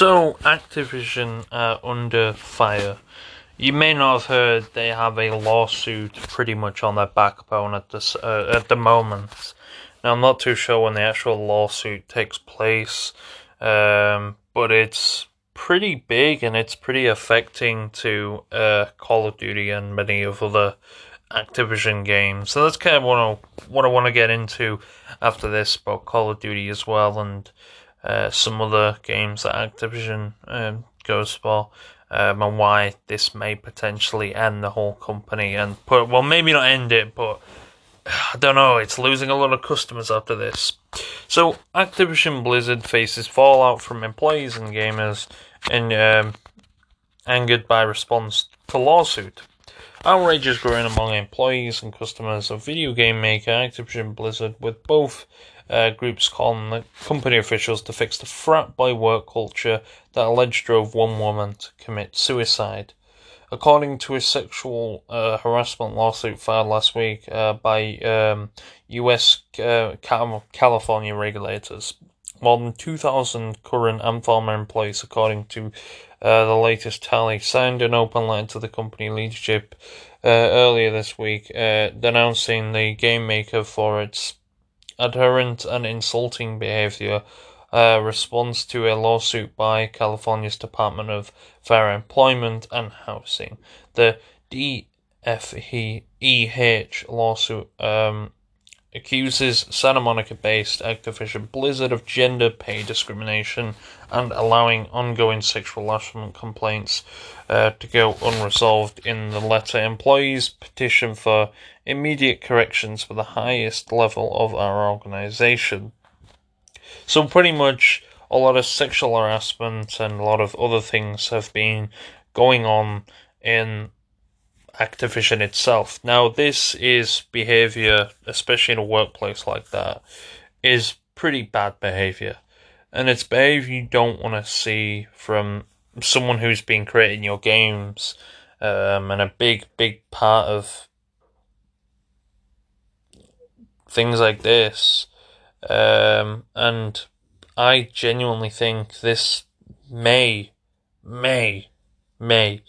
So, Activision are under fire. You may not have heard they have a lawsuit pretty much on their backbone at this uh, at the moment. Now, I'm not too sure when the actual lawsuit takes place, um, but it's pretty big and it's pretty affecting to uh, Call of Duty and many of other Activision games. So that's kind of what I, what I want to get into after this about Call of Duty as well and uh, some other games that Activision um, goes for, um, and why this may potentially end the whole company and put well maybe not end it, but I don't know. It's losing a lot of customers after this. So Activision Blizzard faces fallout from employees and gamers, and um, angered by response to lawsuit. Outrage is growing among employees and customers of video game maker Activision Blizzard, with both uh, groups calling company officials to fix the frat boy work culture that alleged drove one woman to commit suicide. According to a sexual uh, harassment lawsuit filed last week uh, by um, U.S. Uh, California regulators, more than 2,000 current and former employees, according to uh, the latest tally, signed an open letter to the company leadership uh, earlier this week, uh, denouncing the game maker for its adherent and insulting behavior uh, response to a lawsuit by California's Department of Fair Employment and Housing. The DFEH lawsuit um, accuses Santa Monica based Activision Blizzard of gender pay discrimination and allowing ongoing sexual harassment complaints uh, to go unresolved in the letter. Employees petition for immediate corrections for the highest level of our organization. So, pretty much a lot of sexual harassment and a lot of other things have been going on in Activision itself. Now, this is behavior, especially in a workplace like that, is pretty bad behavior. And it's behavior you don't want to see from someone who's been creating your games um, and a big, big part of things like this. Um, and I genuinely think this may, may, may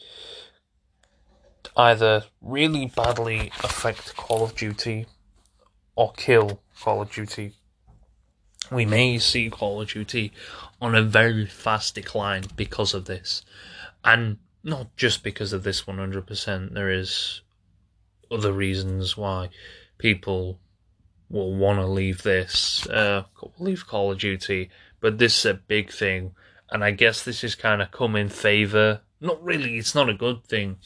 either really badly affect Call of Duty or kill Call of Duty. We may see Call of Duty on a very fast decline because of this. And not just because of this 100%, there is other reasons why people will want to leave this, uh, leave Call of Duty, but this is a big thing. And I guess this is kind of come in favour. Not really, it's not a good thing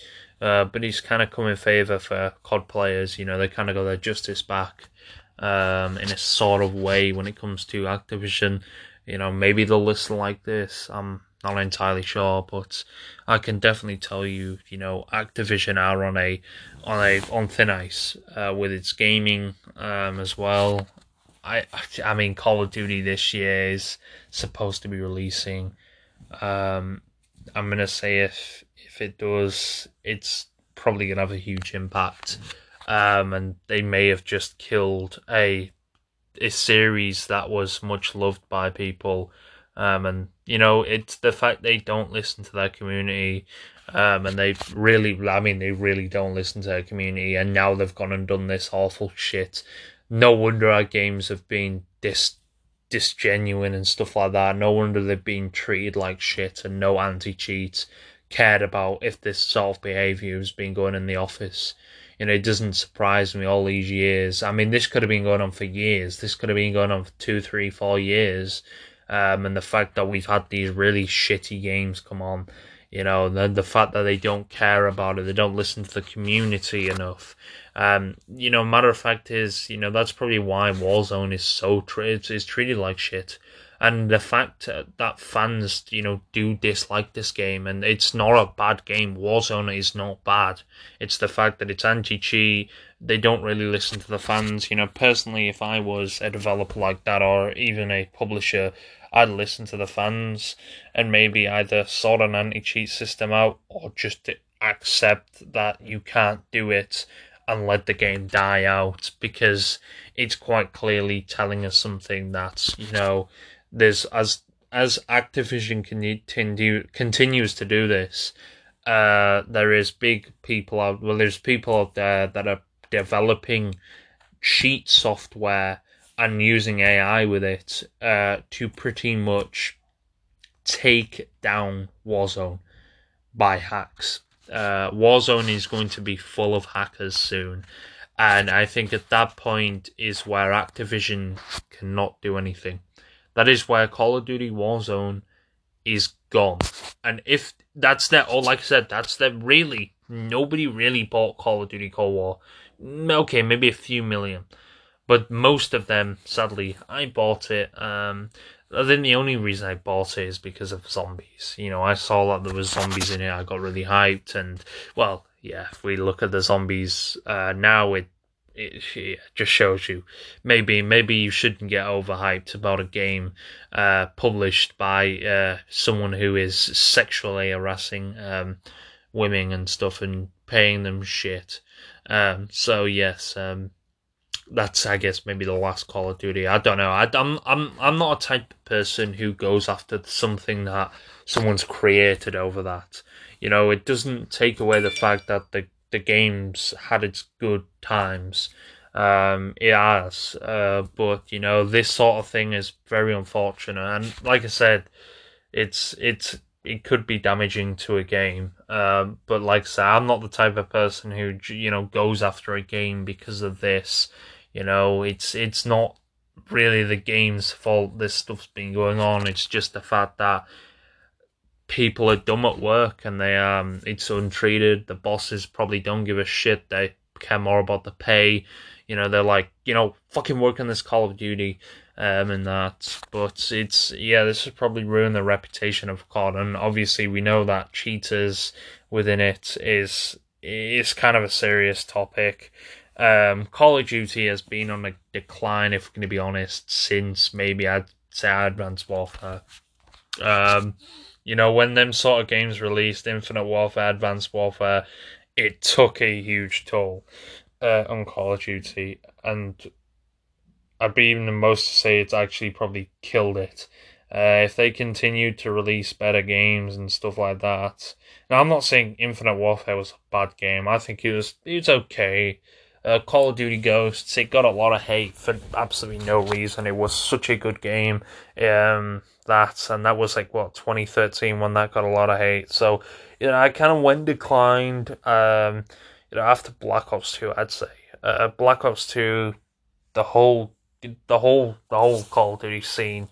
uh, but he's kind of come in favour for COD players. You know, they kind of got their justice back um, in a sort of way when it comes to Activision. You know, maybe they'll listen like this. I'm not entirely sure, but I can definitely tell you, you know, Activision are on a on a on thin ice uh, with its gaming um, as well. I I mean, Call of Duty this year is supposed to be releasing. Um, I'm gonna say if if it does, it's probably gonna have a huge impact. Um, and they may have just killed a a series that was much loved by people. Um, and you know, it's the fact they don't listen to their community. Um, and they really, I mean, they really don't listen to their community. And now they've gone and done this awful shit. No wonder our games have been dis disgenuine and stuff like that. No wonder they've been treated like shit and no anti cheat cared about if this sort of behaviour has been going in the office. You know, it doesn't surprise me all these years. I mean, this could have been going on for years. This could have been going on for two, three, four years. Um, and the fact that we've had these really shitty games come on, you know, the, the fact that they don't care about it, they don't listen to the community enough. Um, you know, matter of fact is, you know, that's probably why Warzone is so tra- is treated like shit and the fact that fans, you know, do dislike this game, and it's not a bad game. Warzone is not bad. It's the fact that it's anti-cheat. They don't really listen to the fans. You know, personally, if I was a developer like that, or even a publisher, I'd listen to the fans and maybe either sort an anti-cheat system out, or just accept that you can't do it and let the game die out because it's quite clearly telling us something that you know there's as as Activision continue, continues to do this, uh, there is big people out. Well, there's people out there that are developing cheat software and using AI with it uh, to pretty much take down Warzone by hacks. Uh, Warzone is going to be full of hackers soon, and I think at that point is where Activision cannot do anything. That is where Call of Duty Warzone is gone. And if that's that, or like I said, that's that really, nobody really bought Call of Duty Cold War. Okay, maybe a few million. But most of them, sadly, I bought it. Um, I think the only reason I bought it is because of zombies. You know, I saw that there was zombies in it. I got really hyped, and well, yeah. If we look at the zombies uh, now, it it, it just shows you maybe maybe you shouldn't get overhyped about a game uh, published by uh, someone who is sexually harassing um, women and stuff and paying them shit. Um, so yes, um, that's I guess maybe the last Call of Duty. I don't know. I, am I'm I'm not a type of person who goes after something that someone's created over that. You know, it doesn't take away the fact that the the game's had its good times. Um, it has, uh, but you know this sort of thing is very unfortunate, and like I said, it's it's it could be damaging to a game. Um, but like I said, I'm not the type of person who you know goes after a game because of this. You know, it's it's not really the game's fault. This stuff's been going on. It's just the fact that people are dumb at work and they um it's untreated. The bosses probably don't give a shit. They care more about the pay. You know, they're like, you know, fucking work on this Call of Duty um and that. But it's yeah, this has probably ruined the reputation of COD and obviously we know that cheaters within it is is kind of a serious topic. Um, Call of Duty has been on a decline, if we're going to be honest, since maybe I'd say Advanced Warfare. Um, you know, when them sort of games released, Infinite Warfare, Advanced Warfare, it took a huge toll uh, on Call of Duty, and I'd be even the most to say it's actually probably killed it. Uh, if they continued to release better games and stuff like that, now I'm not saying Infinite Warfare was a bad game. I think it was it was okay. Uh, Call of Duty Ghosts, it got a lot of hate for absolutely no reason. It was such a good game. Um, that, and that was like what 2013 when that got a lot of hate. So you know, I kind of went declined. Um, you know, after Black Ops Two, I'd say uh, Black Ops Two, the whole, the whole, the whole Call of Duty scene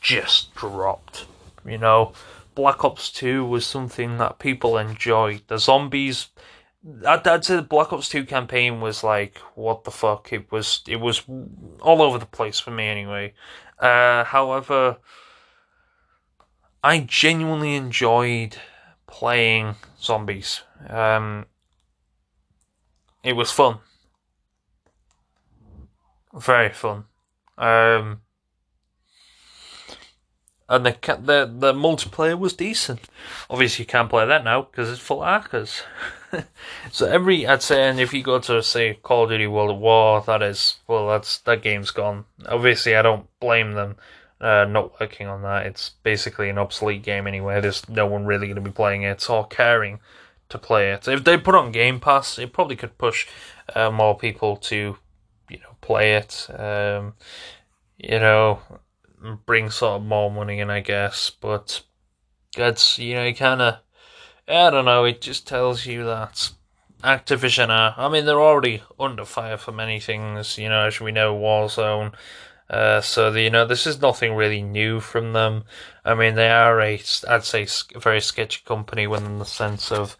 just dropped. You know, Black Ops Two was something that people enjoyed. The zombies I'd, I'd say the Black Ops Two campaign was like what the fuck. It was it was all over the place for me anyway. Uh, however, I genuinely enjoyed playing zombies. Um, it was fun, very fun. Um, and the the the multiplayer was decent. Obviously, you can't play that now because it's full of hackers. so every I'd say, and if you go to say Call of Duty World at War, that is well, that's that game's gone. Obviously, I don't blame them uh, not working on that. It's basically an obsolete game anyway. There's no one really going to be playing it or caring to play it. If they put on Game Pass, it probably could push uh, more people to you know play it. Um, you know bring sort of more money in, I guess. But it's you know, kind of, I don't know. It just tells you that Activision are. I mean, they're already under fire for many things. You know, as we know, Warzone. Uh, so the, you know, this is nothing really new from them. I mean, they are a, I'd say, very sketchy company within the sense of,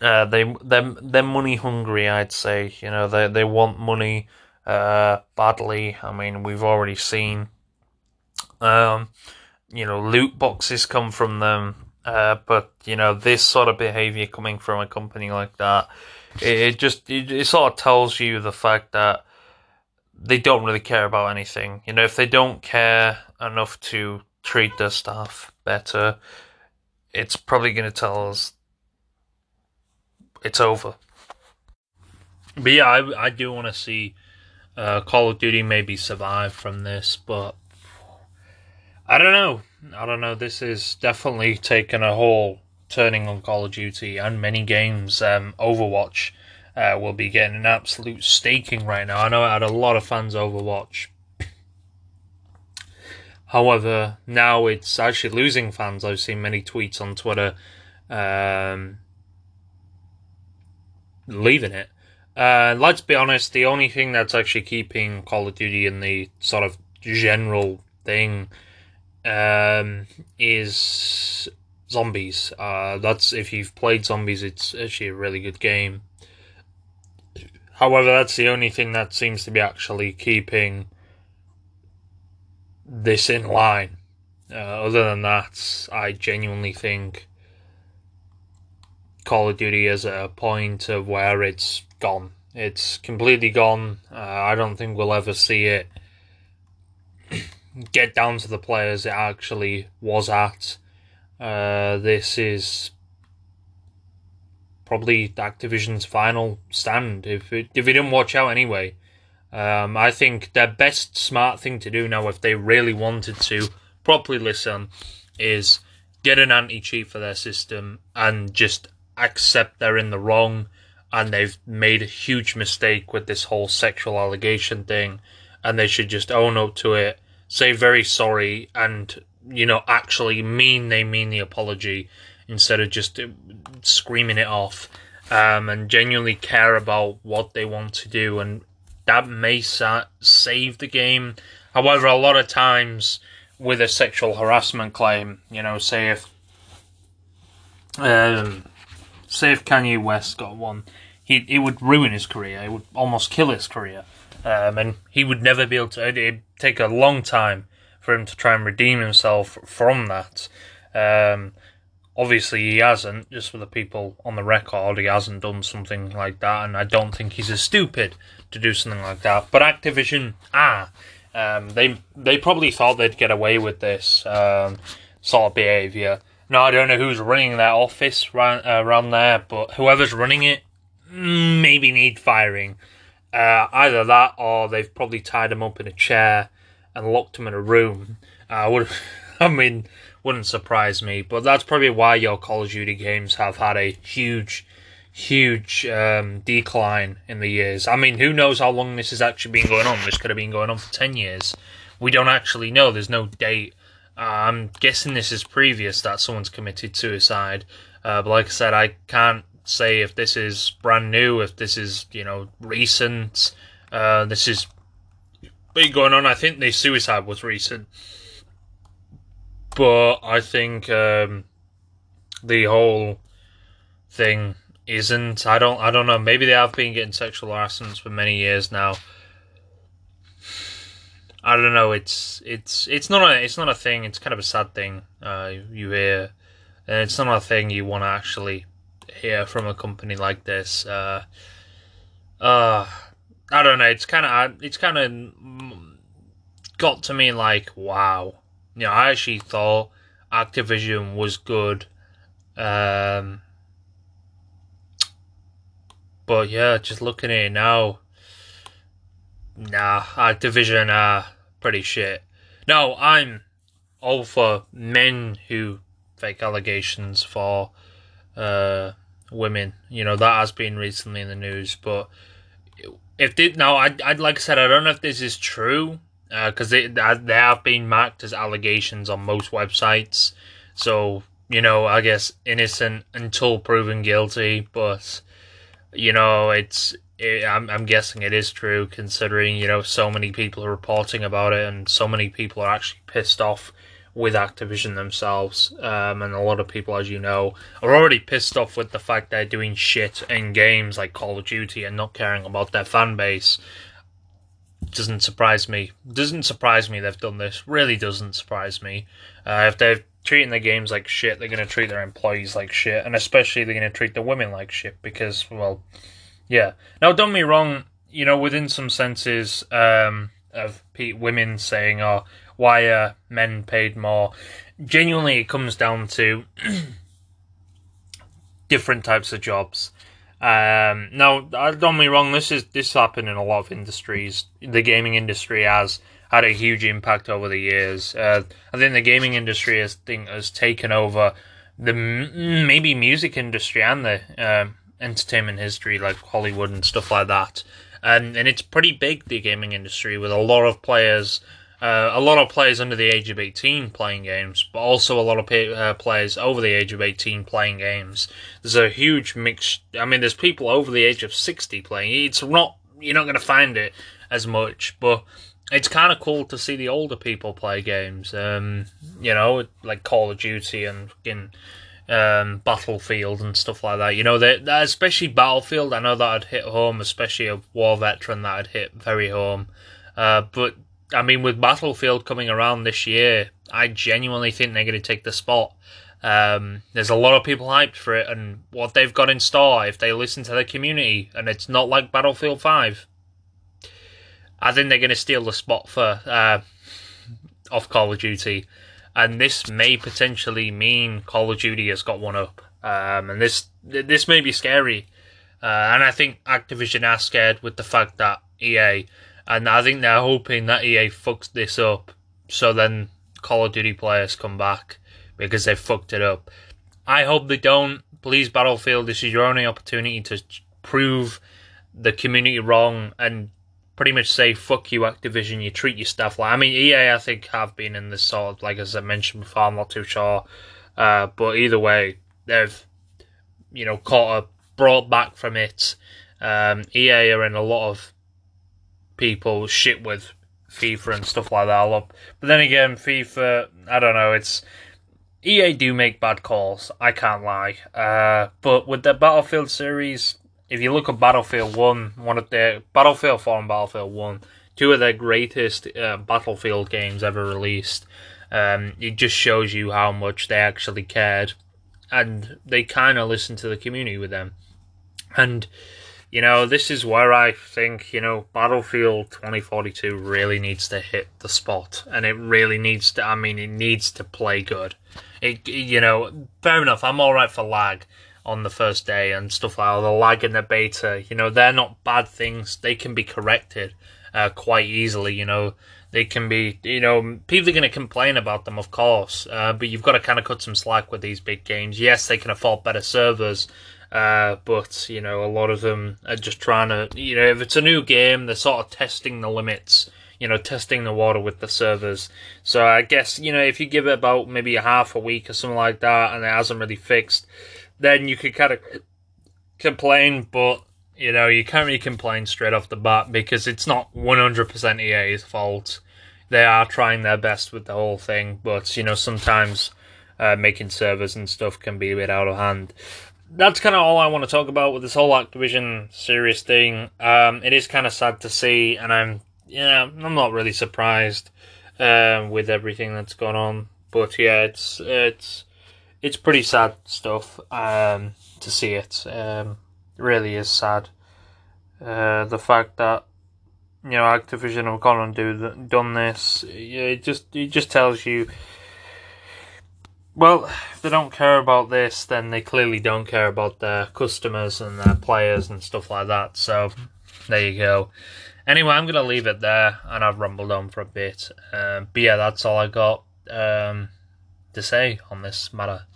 uh, they they they're money hungry. I'd say, you know, they they want money, uh, badly. I mean, we've already seen um, you know, loot boxes come from them, uh, but you know, this sort of behavior coming from a company like that, it, it just it, it sort of tells you the fact that they don't really care about anything. You know, if they don't care enough to treat their staff better, it's probably going to tell us it's over. But yeah, I, I do want to see uh, Call of Duty maybe survive from this, but I don't know. I don't know. This is definitely taken a whole turning on Call of Duty and many games. Um, Overwatch uh, will be getting an absolute staking right now. I know I had a lot of fans Overwatch. However, now it's actually losing fans. I've seen many tweets on Twitter um, leaving it. Uh, let's be honest, the only thing that's actually keeping Call of Duty in the sort of general thing um, is zombies. Uh, that's if you've played zombies, it's actually a really good game. However, that's the only thing that seems to be actually keeping this in line. Uh, other than that, I genuinely think Call of Duty is at a point of where it's gone. It's completely gone. Uh, I don't think we'll ever see it get down to the players it actually was at. Uh, this is probably Activision's final stand if it, if it didn't watch out anyway. Um, I think their best smart thing to do now, if they really wanted to properly listen, is get an anti cheat for their system and just accept they're in the wrong and they've made a huge mistake with this whole sexual allegation thing and they should just own up to it, say very sorry, and you know actually mean they mean the apology instead of just screaming it off um, and genuinely care about what they want to do and that may sa- save the game. However, a lot of times with a sexual harassment claim, you know, say if um, say if Kanye West got one, he it would ruin his career. It would almost kill his career, um, and he would never be able to. It'd take a long time for him to try and redeem himself from that. Um, obviously, he hasn't. Just for the people on the record, he hasn't done something like that, and I don't think he's as stupid to do something like that. But Activision, ah, um, they they probably thought they'd get away with this um, sort of behaviour. No, I don't know who's running that office around, uh, around there, but whoever's running it mm, maybe need firing. Uh, either that, or they've probably tied him up in a chair and locked him in a room. Uh, would, I mean, wouldn't surprise me. But that's probably why your Call of Duty games have had a huge huge um, decline in the years. I mean, who knows how long this has actually been going on? This could have been going on for 10 years. We don't actually know. There's no date. Uh, I'm guessing this is previous that someone's committed suicide. Uh, but like I said, I can't say if this is brand new, if this is, you know, recent. Uh, this is been going on. I think the suicide was recent. But I think um, the whole thing isn't. I don't. I don't know. Maybe they have been getting sexual harassment for many years now. I don't know. It's it's it's not a it's not a thing. It's kind of a sad thing. Uh, you hear, and it's not a thing you want to actually hear from a company like this. Uh, uh I don't know. It's kind of it's kind of got to me like wow. You know, I actually thought Activision was good. Um, but yeah, just looking at it now, nah, Activision are pretty shit. No, I'm all for men who fake allegations for uh, women. You know that has been recently in the news, but if they, now, I, I'd like I said, I don't know if this is true because uh, they they have been marked as allegations on most websites. So you know, I guess innocent until proven guilty, but you know, it's it, I'm I'm guessing it is true considering you know so many people are reporting about it and so many people are actually pissed off with Activision themselves, um, and a lot of people, as you know, are already pissed off with the fact they're doing shit in games like Call of Duty and not caring about their fan base. Doesn't surprise me. Doesn't surprise me they've done this. Really doesn't surprise me. Uh, if they're treating the games like shit, they're going to treat their employees like shit, and especially they're going to treat the women like shit because, well, yeah. Now, don't me wrong. You know, within some senses um, of women saying, "Oh, why are men paid more?" Genuinely, it comes down to different types of jobs. Um, now, don't me wrong. This is this happened in a lot of industries. The gaming industry has had a huge impact over the years. Uh, I think the gaming industry has think has taken over the maybe music industry and the uh, entertainment history, like Hollywood and stuff like that. And and it's pretty big the gaming industry with a lot of players. Uh, a lot of players under the age of 18 playing games, but also a lot of uh, players over the age of 18 playing games. There's a huge mix. I mean, there's people over the age of 60 playing. It's not, you're not going to find it as much, but it's kind of cool to see the older people play games. Um, you know, like Call of Duty and um, Battlefield and stuff like that. You know, they, especially Battlefield. I know that I'd hit home, especially a war veteran that I'd hit very home. Uh, but I mean, with Battlefield coming around this year, I genuinely think they're going to take the spot. Um, there's a lot of people hyped for it, and what they've got in store if they listen to the community, and it's not like Battlefield Five. I think they're going to steal the spot for uh, off Call of Duty, and this may potentially mean Call of Duty has got one up. Um, and this this may be scary, uh, and I think Activision are scared with the fact that EA, and I think they're hoping that EA fucks this up, so then Call of Duty players come back because they fucked it up. I hope they don't. Please, Battlefield, this is your only opportunity to prove the community wrong and pretty much say fuck you Activision you treat your staff like I mean EA I think have been in this sort of like as I mentioned before I'm not too sure uh, but either way they've you know caught a brought back from it um, EA are in a lot of people shit with FIFA and stuff like that love, but then again FIFA I don't know it's EA do make bad calls I can't lie uh, but with the Battlefield series if you look at Battlefield One, one of the Battlefield Four and Battlefield One, two of the greatest uh, Battlefield games ever released. Um, it just shows you how much they actually cared, and they kind of listened to the community with them. And you know, this is where I think you know Battlefield 2042 really needs to hit the spot, and it really needs to. I mean, it needs to play good. It, you know, fair enough. I'm all right for lag on the first day and stuff like that, the lag in the beta, you know, they're not bad things. They can be corrected uh, quite easily, you know. They can be, you know, people are going to complain about them, of course, uh, but you've got to kind of cut some slack with these big games. Yes, they can afford better servers, uh, but, you know, a lot of them are just trying to, you know, if it's a new game, they're sort of testing the limits you know, testing the water with the servers. So I guess, you know, if you give it about maybe a half a week or something like that and it hasn't really fixed, then you could kind of complain, but you know you can't really complain straight off the bat because it's not 100% EA's fault. They are trying their best with the whole thing, but you know sometimes uh, making servers and stuff can be a bit out of hand. That's kind of all I want to talk about with this whole Activision serious thing. Um, it is kind of sad to see, and I'm yeah I'm not really surprised uh, with everything that's gone on. But yeah, it's it's it's pretty sad stuff um, to see it. Um, it really is sad. Uh, the fact that you know Activision have gone and do done this, it just it just tells you. Well, if they don't care about this, then they clearly don't care about their customers and their players and stuff like that. So, there you go. Anyway, I'm gonna leave it there, and I've rumbled on for a bit. Um, but yeah, that's all I got um, to say on this matter.